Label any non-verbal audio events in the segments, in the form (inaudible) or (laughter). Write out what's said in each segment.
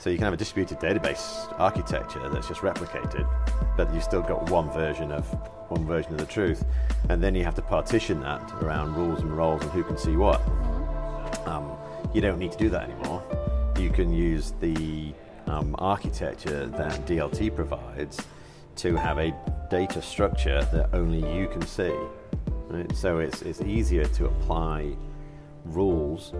So you can have a distributed database architecture that's just replicated, but you've still got one version of one version of the truth, and then you have to partition that around rules and roles and who can see what. Um, you don't need to do that anymore. You can use the um, architecture that DLT provides to have a data structure that only you can see. Right? So it's, it's easier to apply rules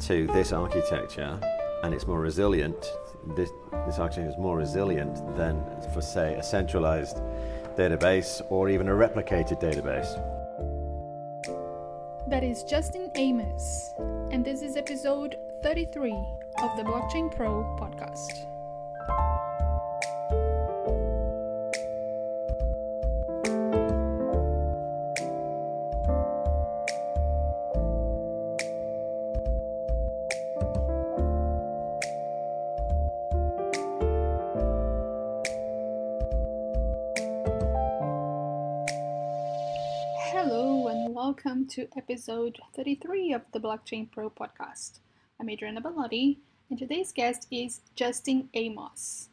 to this architecture and it's more resilient. This, this architecture is more resilient than, for say, a centralized database or even a replicated database. That is Justin Amos, and this is episode 33 of the Blockchain Pro podcast. To episode 33 of the Blockchain Pro podcast. I'm Adriana Bellotti, and today's guest is Justin Amos.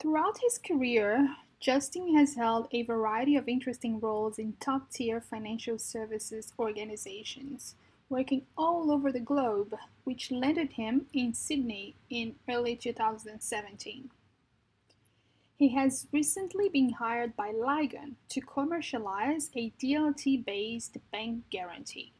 Throughout his career, Justin has held a variety of interesting roles in top tier financial services organizations, working all over the globe, which landed him in Sydney in early 2017. He has recently been hired by Lygon to commercialize a DLT based bank guarantee.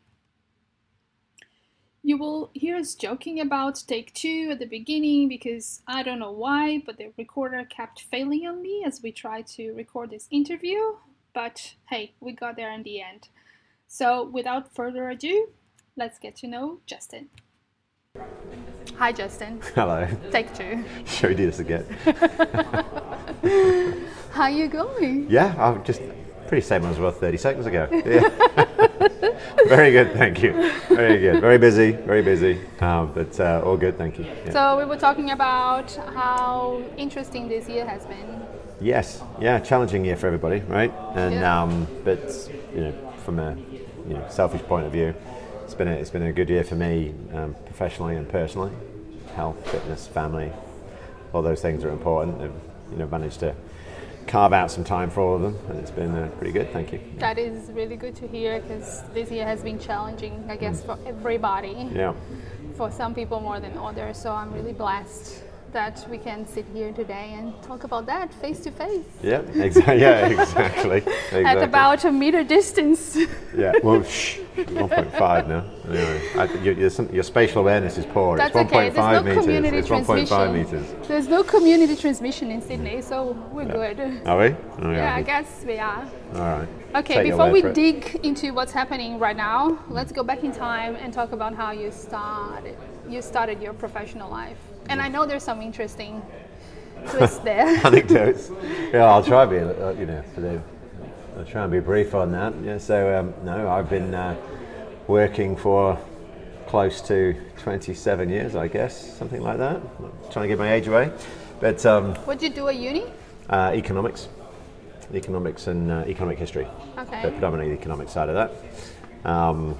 You will hear us joking about take two at the beginning because I don't know why, but the recorder kept failing on me as we tried to record this interview. But hey, we got there in the end. So without further ado, let's get to know Justin. Hi, Justin. Hello. Take two. Should we do this again? (laughs) How are you going? Yeah, I'm just pretty same as well 30 seconds ago. Yeah. (laughs) very good, thank you. Very good. Very busy, very busy, um, but uh, all good, thank you. Yeah. So we were talking about how interesting this year has been. Yes, yeah, challenging year for everybody, right? And Yeah. um, but you know, from a you know selfish point of view, it's been a, it's been a good year for me um, professionally and personally. Health, fitness, family, all those things are important. You know managed to carve out some time for all of them, and it's been uh, pretty good. Thank you. That is really good to hear because this year has been challenging, I guess, for everybody. Yeah. For some people more than others. So I'm really blessed that we can sit here today and talk about that face to face. Yeah, exactly. (laughs) Yeah, exactly. exactly. At about a meter distance. Yeah, well, shh, 1.5 now. Anyway, I, your, your, your spatial awareness is poor. That's it's 1.5 okay. There's no meters. community It's 1.5 transmission. meters. There's no community transmission in Sydney, so we're good. Are we? Oh, Yeah, I guess we are. All right. Okay, Take before we it. dig into what's happening right now, let's go back in time and talk about how you started. You started your professional life, and I know there's some interesting twists (laughs) there. anecdotes. Yeah, I'll try being, uh, you know, the, I'll try and be brief on that. Yeah, so um, no, I've been uh, working for close to 27 years, I guess, something like that. Not trying to give my age away, but um, What'd you do at uni? uh, economics, economics and uh, economic history. Okay. So predominantly the economic side of that. Um,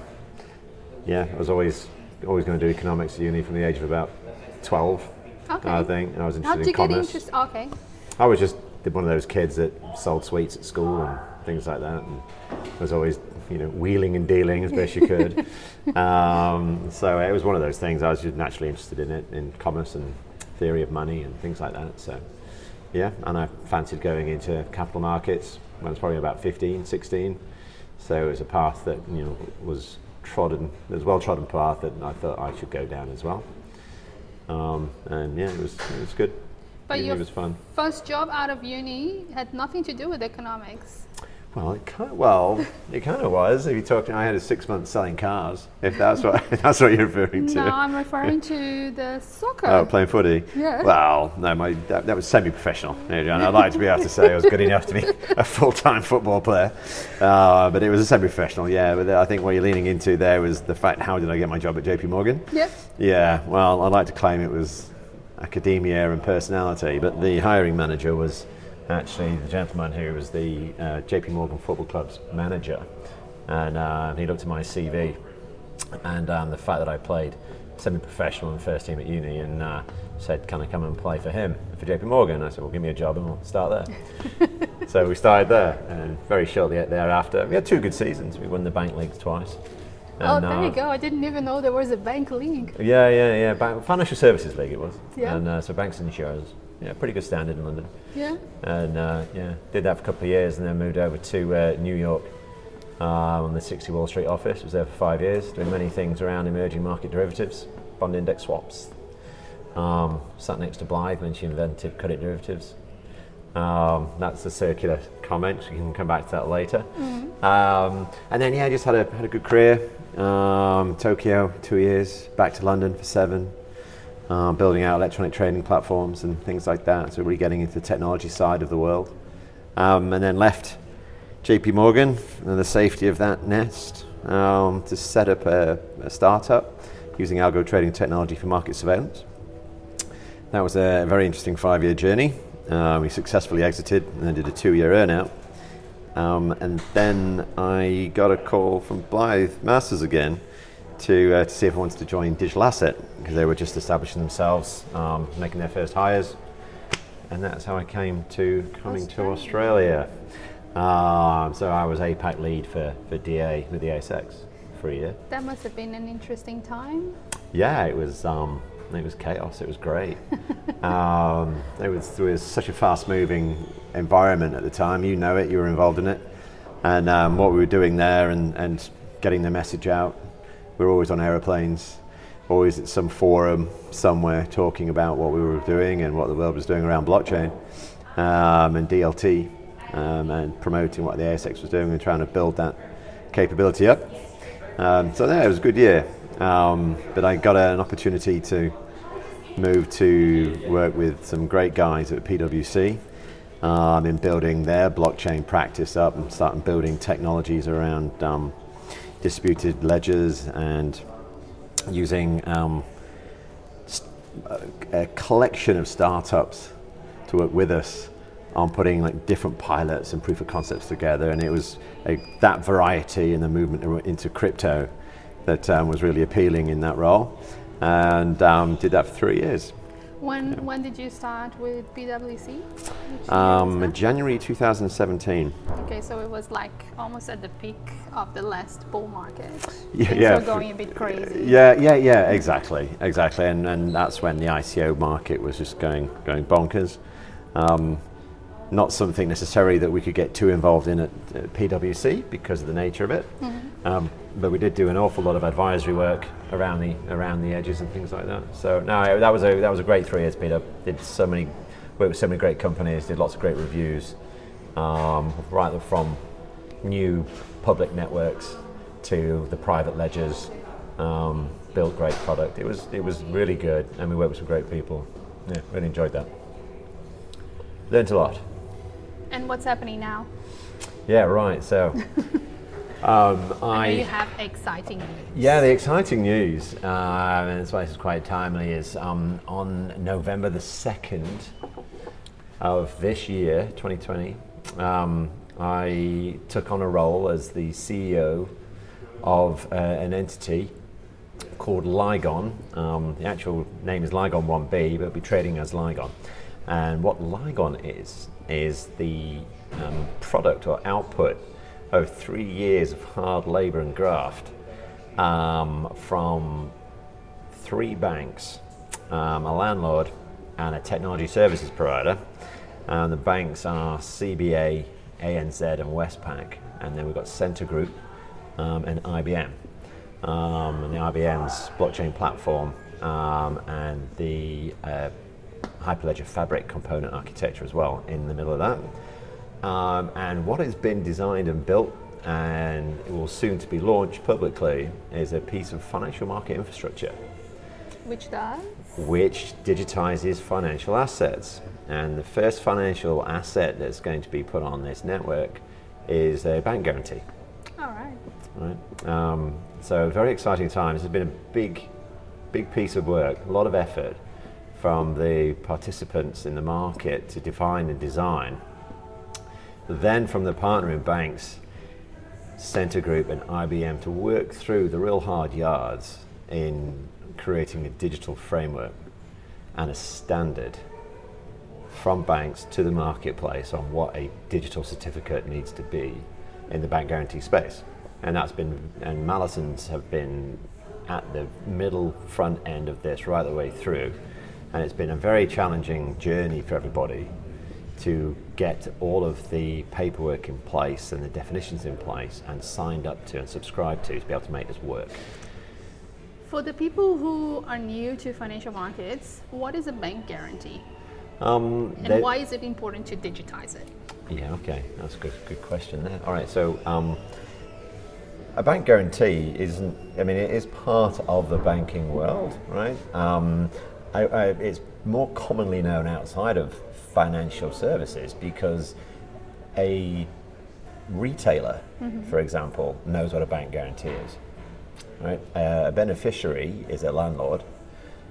yeah, I was always always going to do economics at uni from the age of about 12. Okay. I think, and I was How interested did you in get commerce. Okay. I was just one of those kids that sold sweets at school and things like that, and was always, you know, wheeling and dealing as best you could. (laughs) um, so it was one of those things. I was just naturally interested in it, in commerce and theory of money and things like that. So, yeah, and I fancied going into capital markets when I was probably about 15, 16. So it was a path that you know was trodden, it was a well trodden path that I thought I should go down as well. Um, and yeah, it was it was good. But Uni your was fun. first job out of uni had nothing to do with economics. Well, it kind of, well, it kind of was. If you talk, I had a six months selling cars. If that's what if (laughs) that's what you're referring to. No, I'm referring to the soccer. Oh, playing footy. Yeah. Well, no, my that, that was semi-professional. Adrian. I'd like to be able to say I was good enough to be a full-time football player, uh, but it was a semi-professional. Yeah, but I think what you're leaning into there was the fact: how did I get my job at J.P. Morgan? Yep. Yeah. Well, I'd like to claim it was academia and personality, but the hiring manager was actually the gentleman who was the uh, JP Morgan Football Club's manager, and uh, he looked at my CV and um, the fact that I played semi-professional and first team at uni, and uh, said, "Can I come and play for him for JP Morgan?" I said, "Well, give me a job and we'll start there." (laughs) so we started there, and very shortly thereafter, we had two good seasons. We won the bank leagues twice. Oh, and, oh, there uh, you go. I didn't even know there was a bank league. Yeah, yeah, yeah. Bank, financial services league it was. Yeah. And uh, so banks and insurers. Yeah, pretty good standard in London. Yeah. And uh, yeah, did that for a couple of years, and then moved over to uh, New York um, on the 60 Wall Street office. Was there for five years, doing many things around emerging market derivatives, bond index swaps. Um, sat next to Blythe when she invented credit derivatives. Um, that's a circular comment. We can come back to that later. Mm-hmm. Um, and then yeah, I just had a had a good career. Um, Tokyo two years, back to London for seven, um, building out electronic trading platforms and things like that. So really getting into the technology side of the world, um, and then left J.P. Morgan and the safety of that nest um, to set up a, a startup using algo trading technology for market surveillance. That was a very interesting five-year journey. Uh, we successfully exited and then did a two-year earnout. Um, and then I got a call from Blythe Masters again to, uh, to see if I wanted to join Digital Asset because they were just establishing themselves, um, making their first hires. And that's how I came to coming Australia. to Australia. Um, so I was APAC lead for, for DA with the ASX for a year. That must have been an interesting time. Yeah, it was. Um, it was chaos. It was great. (laughs) um, it was, it was such a fast-moving environment at the time. You know it. You were involved in it, and um, what we were doing there, and, and getting the message out. We were always on aeroplanes, always at some forum somewhere, talking about what we were doing and what the world was doing around blockchain um, and DLT, um, and promoting what the ASX was doing and trying to build that capability up. Um, so yeah, it was a good year. Um, but I got an opportunity to move to work with some great guys at PwC um, in building their blockchain practice up and starting building technologies around um, distributed ledgers and using um, a collection of startups to work with us on putting like different pilots and proof of concepts together. And it was a, that variety in the movement into crypto that um, was really appealing in that role, and um, did that for three years. When yeah. when did you start with PwC? Um, January 2017. Okay, so it was like almost at the peak of the last bull market. (laughs) Yeah, Things yeah. were going a bit crazy. Yeah, yeah, yeah, exactly, exactly, and and that's when the ICO market was just going going bonkers. Um, not something necessarily that we could get too involved in at, at PwC because of the nature of it. Mm-hmm. Um, but we did do an awful lot of advisory work around the around the edges and things like that. So no, that was a that was a great three years. Peter did so many worked with so many great companies, did lots of great reviews, um, right from new public networks to the private ledgers. Um, built great product. It was it was really good, and we worked with some great people. Yeah, really enjoyed that. Learned a lot. And what's happening now? Yeah, right. So. (laughs) Um, I, you have exciting news. Yeah, the exciting news, uh, and why it's quite timely, is um, on November the 2nd of this year, 2020, um, I took on a role as the CEO of uh, an entity called Lygon. Um, the actual name is Lygon 1B, but it'll be trading as Lygon. And what Lygon is, is the um, product or output of three years of hard labour and graft um, from three banks, um, a landlord, and a technology services provider. And the banks are CBA, ANZ, and Westpac. And then we've got Scentre Group um, and IBM. Um, and the IBM's blockchain platform um, and the uh, Hyperledger Fabric component architecture as well in the middle of that. Um, and what has been designed and built and will soon to be launched publicly is a piece of financial market infrastructure. Which does? Which digitizes financial assets. And the first financial asset that's going to be put on this network is a bank guarantee. All right. Right. Um, so very exciting time. This has been a big, big piece of work, a lot of effort from the participants in the market to define and design then from the partnering banks, Scentre Group and IBM to work through the real hard yards in creating a digital framework and a standard from banks to the marketplace on what a digital certificate needs to be in the bank guarantee space. And that's been, and Mallesons have been at the middle front end of this right the way through. And it's been a very challenging journey for everybody to get all of the paperwork in place and the definitions in place and signed up to and subscribed to to be able to make this work. For the people who are new to financial markets, what is a bank guarantee? Um, And why is it important to digitize it? Yeah, okay, that's a good, good question there. All right, so um, a bank guarantee isn't, I mean, it is part of the banking world, right? Um, I, I, it's more commonly known outside of financial services because a retailer, for example, knows what a bank guarantee is. Right? Uh, a beneficiary is a landlord.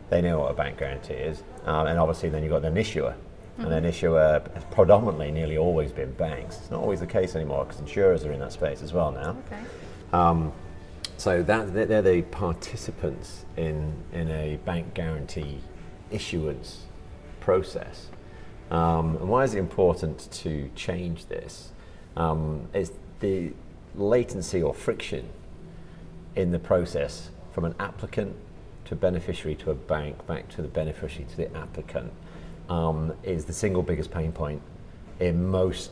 They know what a bank guarantee is, um, and obviously then you've got an issuer, and an issuer has predominantly nearly always been banks. It's not always the case anymore because insurers are in that space as well now. Okay. Um, so that they're, they're the participants in in a bank guarantee issuance process. Um, and why is it important to change this? Um, it's the latency or friction in the process from an applicant to beneficiary to a bank back to the beneficiary to the applicant um, is the single biggest pain point in most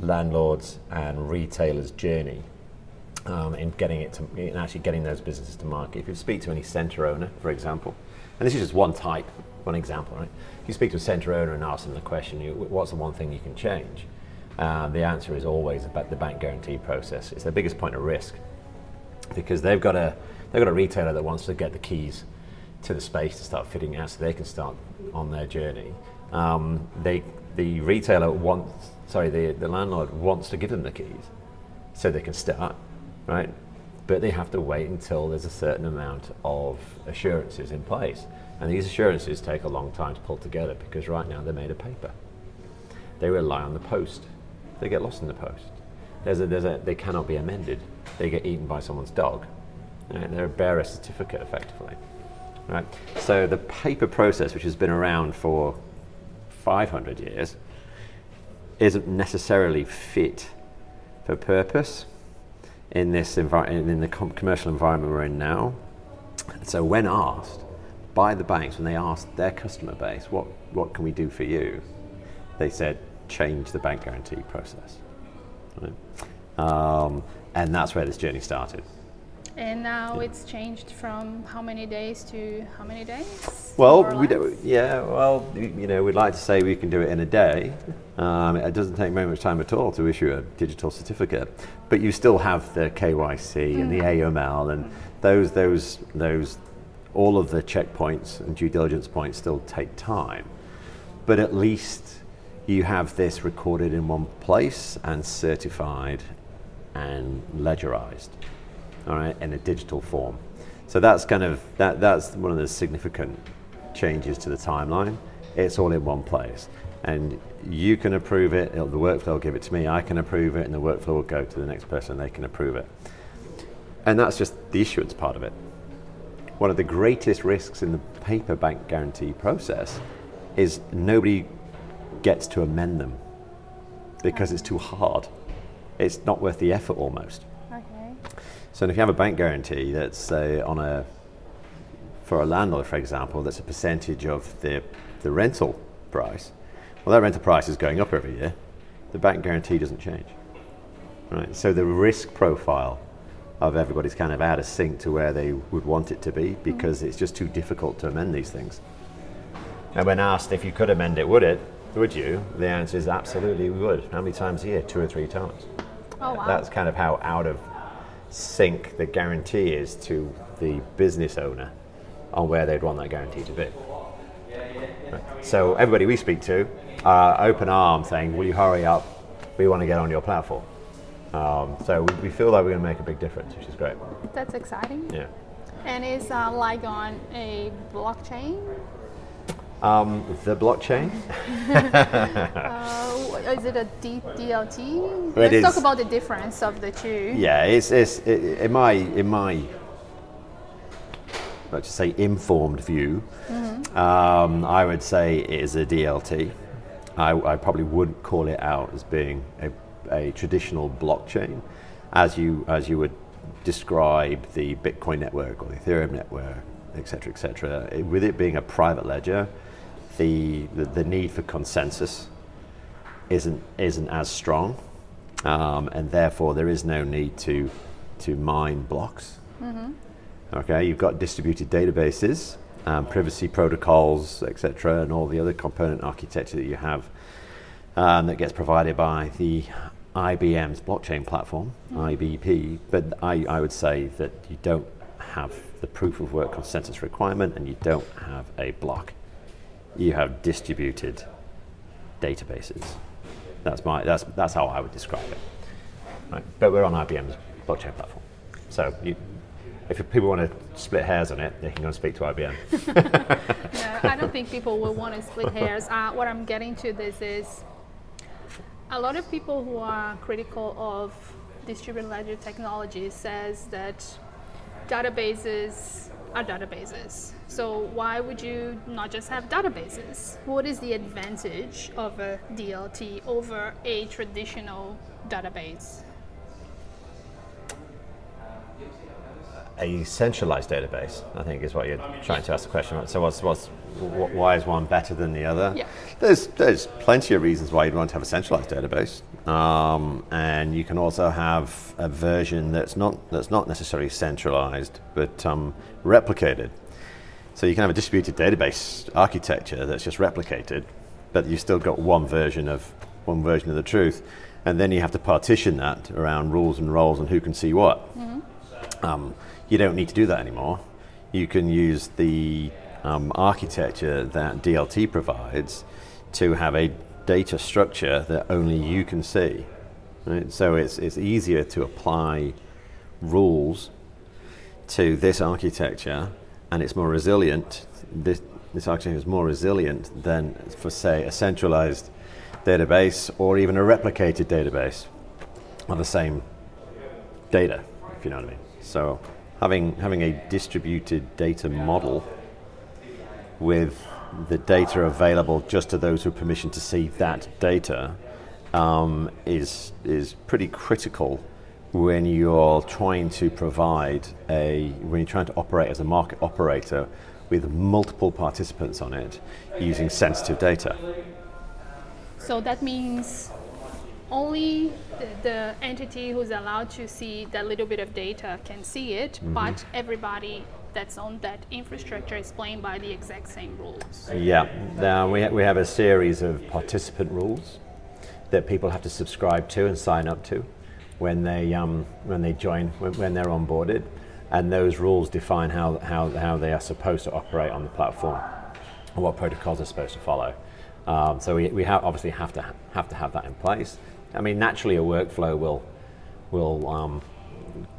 landlords and retailers' journey um, in getting it to in actually getting those businesses to market. If you speak to any centre owner, for example, and this is just one type, one example, right? If you speak to a centre owner and ask them the question, you, what's the one thing you can change? Uh, the answer is always about the bank guarantee process. It's their biggest point of risk because they've got a they've got a retailer that wants to get the keys to the space to start fitting out so they can start on their journey. Um, they the retailer wants sorry the, the landlord wants to give them the keys so they can start right but they have to wait until there's a certain amount of assurances in place and these assurances take a long time to pull together because right now they're made of paper. They rely on the post. They get lost in the post. There's a, there's a, they cannot be amended. They get eaten by someone's dog. Right? they're a bearer certificate effectively. Right? So the paper process which has been around for 500 years isn't necessarily fit for purpose in this envi- in the com- commercial environment we're in now. So when asked by the banks, when they asked their customer base, what, what can we do for you? They said, change the bank guarantee process. Right? Um, and that's where this journey started. And now it's changed from how many days to how many days? Well, we do, yeah. Well, you know, we'd like to say we can do it in a day. Um, it doesn't take very much time at all to issue a digital certificate, but you still have the KYC and the AML and those, those, those, all of the checkpoints and due diligence points still take time. But at least you have this recorded in one place and certified and ledgerized all right, in a digital form. So that's kind of that, that's one of the significant changes to the timeline. It's all in one place, and you can approve it. The workflow will give it to me. I can approve it, and the workflow will go to the next person. They can approve it, and that's just the issuance part of it. One of the greatest risks in the paper bank guarantee process is nobody gets to amend them because it's too hard. It's not worth the effort almost. Okay. So if you have a bank guarantee that's uh, on a, for a landlord, for example, that's a percentage of the, the rental price, well, that rental price is going up every year. The bank guarantee doesn't change. Right? So the risk profile of everybody's kind of out of sync to where they would want it to be because it's just too difficult to amend these things. And when asked if you could amend it, would it? Would you? The answer is absolutely we would. How many times a year? Two or three times. Oh wow. That's kind of how out of sync the guarantee is to the business owner on where they'd want that guarantee to be. Right. So everybody we speak to are open arm saying, "Will you hurry up? We want to get on your platform." Um, so we, we feel like we're going to make a big difference, which is great. That's exciting. Yeah. And it's uh, like on a blockchain. Um, the blockchain. (laughs) (laughs) Uh, is it a D- DLT? Let's is. talk about the difference of the two. Yeah, it's, it's it, in my in my let's just say, informed view, um, I would say it is a DLT. I, I probably wouldn't call it out as being a, a traditional blockchain, as you as you would describe the Bitcoin network or the Ethereum network, et cetera, et cetera. It- with it being a private ledger, the, the, the need for consensus isn't, isn't as strong, um, and therefore there is no need to, to mine blocks. Okay, you've got distributed databases, um, privacy protocols, etc., and all the other component architecture that you have um, that gets provided by the IBM's blockchain platform, IBP. But I, I would say that you don't have the proof of work consensus requirement and you don't have a block. You have distributed databases. That's, my, that's, that's how I would describe it. Right. But we're on IBM's blockchain platform. So you, if people want to split hairs on it, they can go and speak to IBM. (laughs) I don't think people will want to split hairs. Uh, what I'm getting to this is a lot of people who are critical of distributed ledger technology says that databases are databases. So why would you not just have databases? What is the advantage of a DLT over a traditional database? A centralized database, I think, is what you're trying to ask the question. about. So, what's, what's, wh- why is one better than the other? Yeah. There's, there's plenty of reasons why you'd want to have a centralized database. Um, and you can also have a version that's not, that's not necessarily centralized, but um, replicated. So, you can have a distributed database architecture that's just replicated, but you've still got one version of, one version of the truth. And then you have to partition that around rules and roles and who can see what. Um, you don't need to do that anymore. You can use the um, architecture that DLT provides to have a data structure that only you can see. Right? So it's, it's easier to apply rules to this architecture and it's more resilient. This, this architecture is more resilient than, for, say, a centralized database or even a replicated database of the same data, if you know what I mean. So having having a distributed data model with the data available just to those who have permission to see that data um, is is pretty critical when you're trying to provide a when you're trying to operate as a market operator with multiple participants on it using sensitive data. So that means only the, the entity who's allowed to see that little bit of data can see it, but everybody that's on that infrastructure is playing by the exact same rules. Yeah, now we, ha- we have a series of participant rules that people have to subscribe to and sign up to when they, um, when they join, when, when they're onboarded. And those rules define how, how, how they are supposed to operate on the platform and what protocols are supposed to follow. Um, so we, we ha- obviously have to, ha- have to have that in place. I mean, naturally, a workflow will, will um,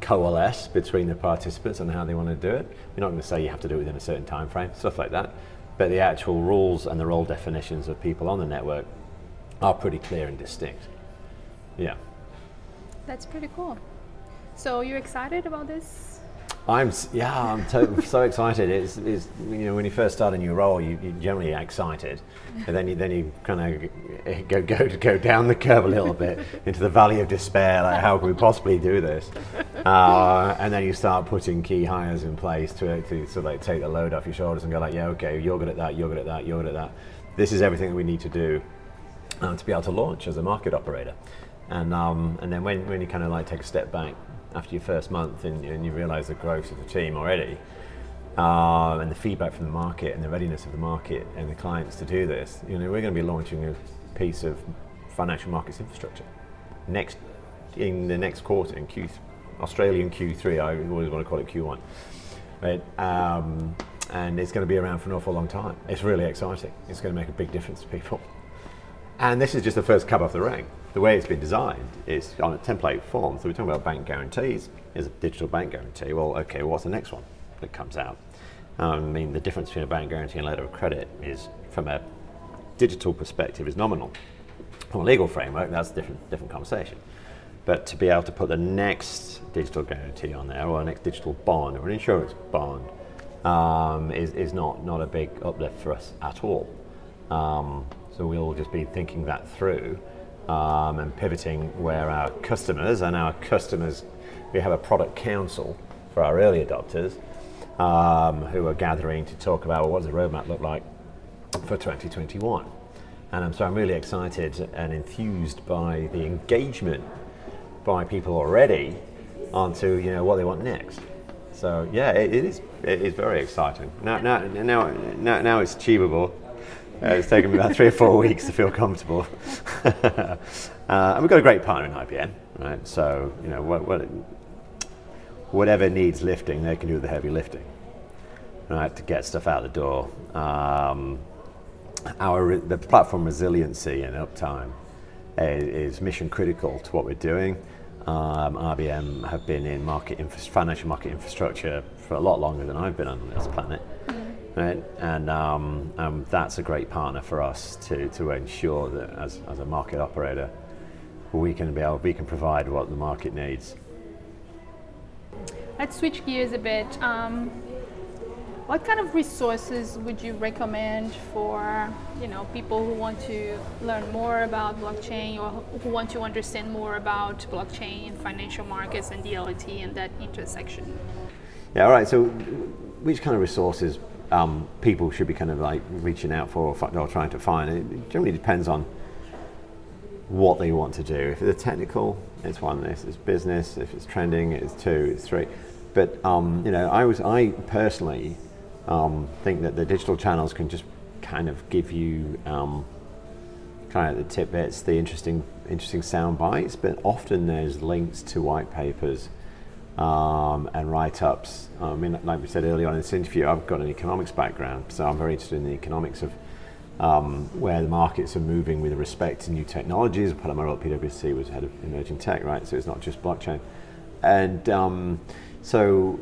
coalesce between the participants and how they want to do it. We're not going to say you have to do it within a certain time frame, stuff like that. But the actual rules and the role definitions of people on the network are pretty clear and distinct. Yeah. That's pretty cool. So you're excited about this? I'm yeah, I'm to- so excited. It's, it's you know when you first start a new role, you, you generally are excited, and then you then you kind of go go go down the curve a little bit into the valley of despair. Like how can we possibly do this? Uh, and then you start putting key hires in place to to sort of like take the load off your shoulders and go like, yeah, okay, you're good at that, you're good at that, you're good at that. This is everything that we need to do um, to be able to launch as a market operator. And, um, and then when, when you kind of like take a step back after your first month and, and you realize the growth of the team already uh, and the feedback from the market and the readiness of the market and the clients to do this, you know, we're going to be launching a piece of financial markets infrastructure next in the next quarter in Q, Australian Q3. I always want to call it Q1, right? Um, and it's going to be around for an awful long time. It's really exciting. It's going to make a big difference to people. And this is just the first cab off the rank. The way it's been designed is on a template form. So we're talking about bank guarantees. Is a digital bank guarantee. Well, okay, what's the next one that comes out? Um, I mean, the difference between a bank guarantee and a letter of credit is, from a digital perspective, is nominal. From a legal framework, that's a different, different conversation. But to be able to put the next digital guarantee on there, or a next digital bond, or an insurance bond, um, is, is not, not a big uplift for us at all. Um, so we'll just be thinking that through um, and pivoting where our customers and our customers, we have a product council for our early adopters um, who are gathering to talk about well, what does the roadmap look like for 2021. And so I'm really excited and enthused by the engagement by people already onto you know what they want next. So yeah, it, it is it is very exciting. Now now now now, now it's achievable. Uh, it's taken me about three or four weeks to feel comfortable. (laughs) uh, and we've got a great partner in IBM, right? So you know what, what, whatever needs lifting, they can do the heavy lifting, right? To get stuff out the door. Um, our the platform resiliency and uptime is, is mission critical to what we're doing. Um, IBM have been in market infra- financial market infrastructure for a lot longer than I've been on this planet, mm-hmm. Right? And um, um, that's a great partner for us to, to ensure that as, as a market operator, we can be able, we can provide what the market needs. Let's switch gears a bit. Um, what kind of resources would you recommend for you know people who want to learn more about blockchain or who want to understand more about blockchain and financial markets and DLT and that intersection? Yeah, all right. So, which kind of resources um, people should be kind of like reaching out for or, or trying to find? It generally depends on what they want to do. If it's technical, it's one. If it's business, if it's trending, it's two, it's three. But um, you know, I was I personally um, think that the digital channels can just kind of give you um, kind of the tidbits, the interesting, interesting sound bites, but often there's links to white papers um, and write-ups. I mean, like we said earlier on in this interview, I've got an economics background, so I'm very interested in the economics of um, where the markets are moving with respect to new technologies. Part of my role at PwC was head of emerging tech, right? So it's not just blockchain, and um, so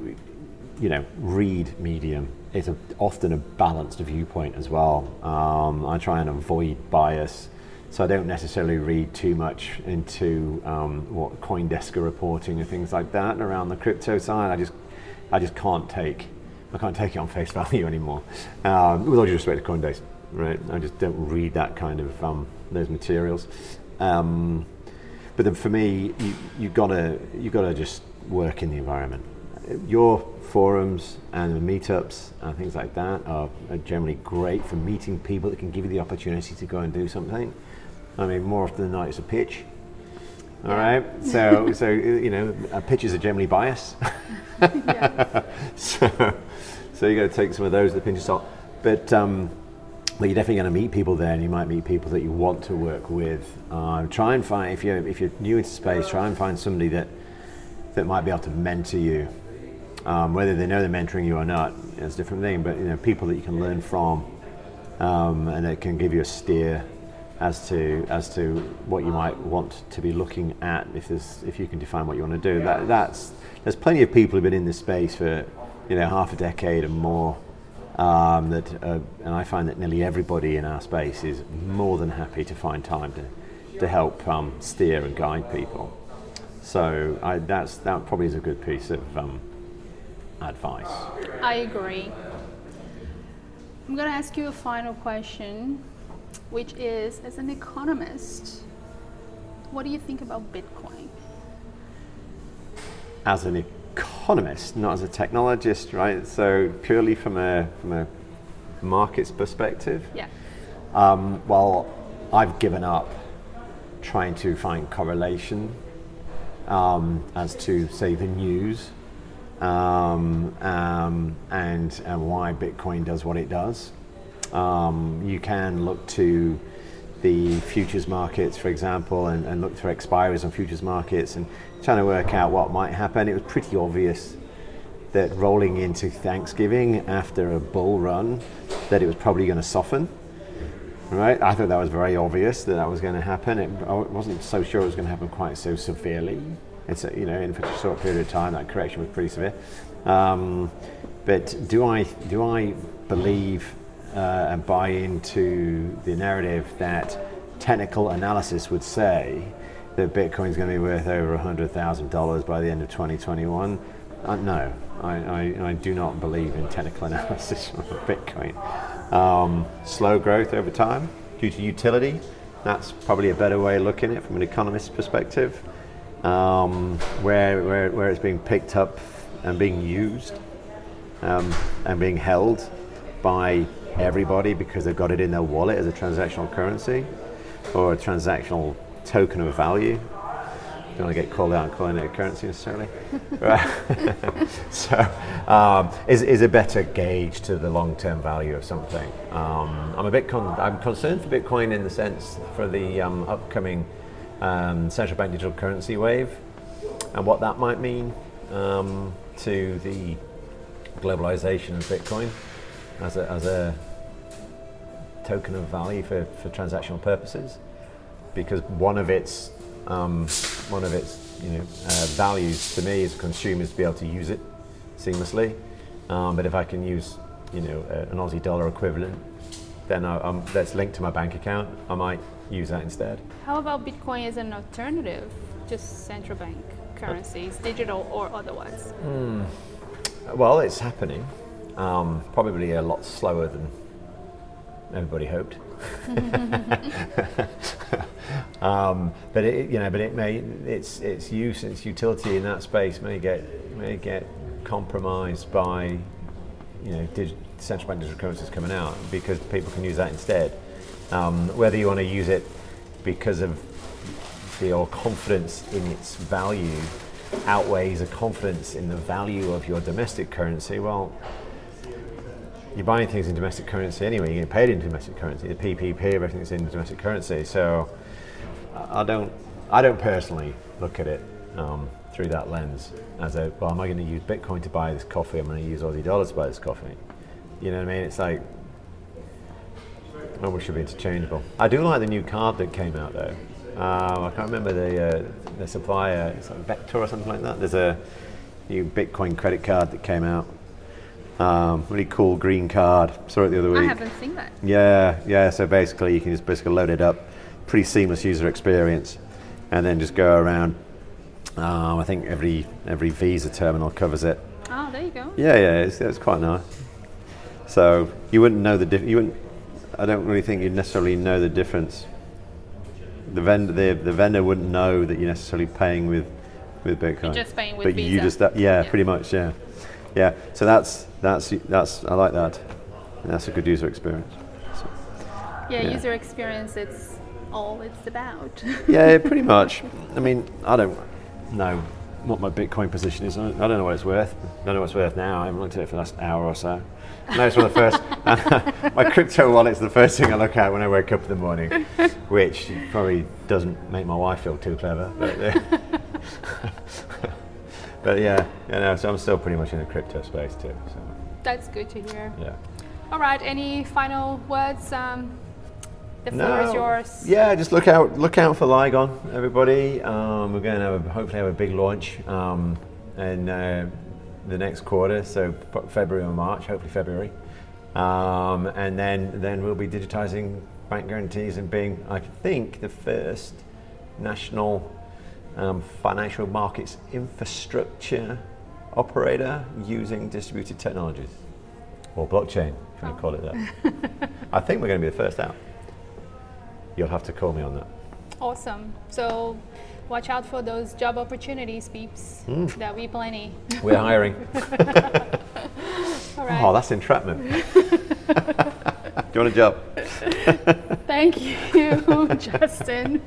you know, read Medium it's a, often a balanced viewpoint as well. Um, I try and avoid bias, so I don't necessarily read too much into um, what CoinDesk are reporting and things like that around the crypto side. I just, I just can't take, I can't take it on face value (laughs) anymore. Um, with all due respect to CoinDesk, right? I just don't read that kind of um, those materials. Um, but then for me, you, you gotta, you gotta just work in the environment. Your forums and meetups and things like that are, are, generally great for meeting people that can give you the opportunity to go and do something. I mean, more often than not, it's a pitch. All yeah. right. (laughs) (laughs) So, so you know, pitches are generally biased. so, so you got to take some of those with a pinch of salt. But um, but you're definitely going to meet people there, and you might meet people that you want to work with. Um, try and find if you're if you're new into space, try and find somebody that that might be able to mentor you um, whether they know they're mentoring you or not is a different thing, but you know, people that you can learn from um, and that can give you a steer as to as to what you might want to be looking at if there's if you can define what you want to do. That, that's there's plenty of people who've been in this space for you know half a decade and more. Um, that uh, and I find that nearly everybody in our space is more than happy to find time to to help um, steer and guide people. So I, that's that probably is a good piece of um, advice. I agree. I'm going to ask you a final question, which is as an economist, what do you think about Bitcoin? As an economist, not as a technologist, right? So purely from a from a markets perspective. Yeah. Um, well, I've given up trying to find correlation um, as to say the news um, um, and, and why Bitcoin does what it does. Um, you can look to the futures markets, for example, and, and look for expiries on futures markets and trying to work out what might happen. It was pretty obvious that rolling into Thanksgiving after a bull run, that it was probably going to soften. Right, I thought that was very obvious that that was going to happen. It, I wasn't so sure it was going to happen quite so severely it's a, you know in such a short period of time that correction was pretty severe. Um, but do I do I believe uh, and buy into the narrative that technical analysis would say that Bitcoin is going to be worth over hundred thousand dollars by the end of 2021? uh, no, I, I, I, do not believe in technical (laughs) analysis of Bitcoin. Um, slow growth over time due to utility. That's probably a better way of looking at it from an economist's perspective. Um, where, where, where it's being picked up and being used um, and being held by everybody because they've got it in their wallet as a transactional currency or a transactional token of value don't want to get called out on calling it a currency necessarily. (laughs) (laughs) so, um, is, is a better gauge to the long term value of something. Um, I'm a bit con- I'm concerned for Bitcoin in the sense for the um, upcoming um, central bank digital currency wave and what that might mean um, to the globalization of Bitcoin as a, as a token of value for, for transactional purposes. Because one of its um, one of its you know, uh, values to me as a consumer is to be able to use it seamlessly. Um, but if I can use you know, uh, an Aussie dollar equivalent, then I, um, that's linked to my bank account, I might use that instead. How about Bitcoin as an alternative to central bank currencies, digital or otherwise? Mm. Well, it's happening. Um, probably a lot slower than everybody hoped. (laughs) um, but it, you know, but it may its its use, its utility in that space may get may get compromised by you know dig, central bank digital currencies coming out because people can use that instead. Um, whether you want to use it because of your confidence in its value outweighs a confidence in the value of your domestic currency, well, you're buying things in domestic currency anyway. You're getting paid in domestic currency. The PPP, everything's in domestic currency. So I don't, I don't personally look at it um, through that lens as a well. Am I going to use Bitcoin to buy this coffee? I'm going to use Aussie dollars to buy this coffee. You know what I mean? It's like, oh, we should be interchangeable. I do like the new card that came out though. Um, I can't remember the uh, the supplier. It's like Vector or something like that. There's a new Bitcoin credit card that came out. Um, really cool green card. Saw it the other week. I haven't seen that. Yeah, yeah. So basically, you can just basically load it up. Pretty seamless user experience, and then just go around. Um, I think every every Visa terminal covers it. Oh, there you go. Yeah, yeah. It's, it's quite nice. So you wouldn't know the diff- you wouldn't. I don't really think you'd necessarily know the difference. The vendor, the, the vendor wouldn't know that you're necessarily paying with with Bitcoin. You're just paying with but Visa. you just yeah, yeah, pretty much yeah, yeah. So that's that's that's I like that. That's a good user experience. So, yeah, yeah, user experience. It's all it's about. (laughs) yeah, (laughs) pretty much. I mean, I don't know what my Bitcoin position is. I don't know what it's worth. I don't know what it's worth now. I haven't looked at it for the last hour or so. No, it's one of the first. (laughs) my crypto wallet's the first thing I look at when I wake up in the morning, which probably doesn't make my wife feel too clever. But, uh, but yeah, you know, so I'm still pretty much in the crypto space too. So. That's good to hear. Yeah. All right. Any final words? Um, the floor no. is yours. Yeah, just look out, look out for Lygon, everybody. Um, we're going to have a, hopefully have a big launch um, in uh, the next quarter, so February or March, hopefully February, um, and then then we'll be digitizing bank guarantees and being, I think, the first national um, financial markets infrastructure operator using distributed technologies or blockchain, if you want to call it that. (laughs) I think we're going to be the first out. You'll have to call me on that. Awesome. So watch out for those job opportunities, peeps. Mm. There'll be plenty. We're hiring. (laughs) All right. Oh, that's entrapment. (laughs) Do you want a job? (laughs) Thank you, Justin.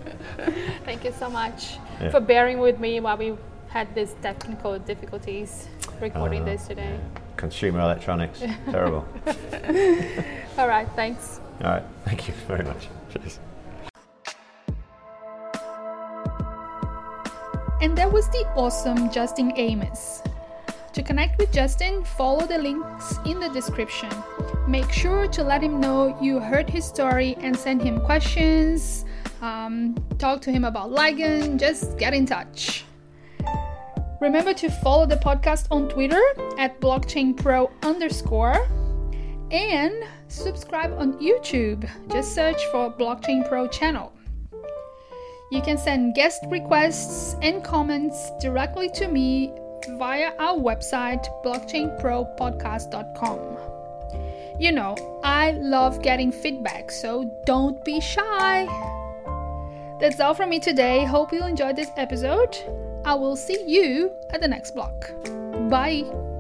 Thank you so much yeah. for bearing with me while we had these technical difficulties recording uh, this today. Yeah. Consumer electronics, (laughs) terrible. (laughs) All right, thanks. All right, thank you very much. Cheers. And that was the awesome Justin Amos. To connect with Justin, follow the links in the description. Make sure to let him know you heard his story and send him questions. Um, talk to him about Lygon, just get in touch. Remember to follow the podcast on Twitter at blockchainpro underscore and subscribe on YouTube. Just search for Blockchain Pro channel. You can send guest requests and comments directly to me via our website, blockchainpropodcast.com. You know, I love getting feedback, so don't be shy. That's all from me today. Hope you enjoyed this episode. I will see you at the next block. Bye.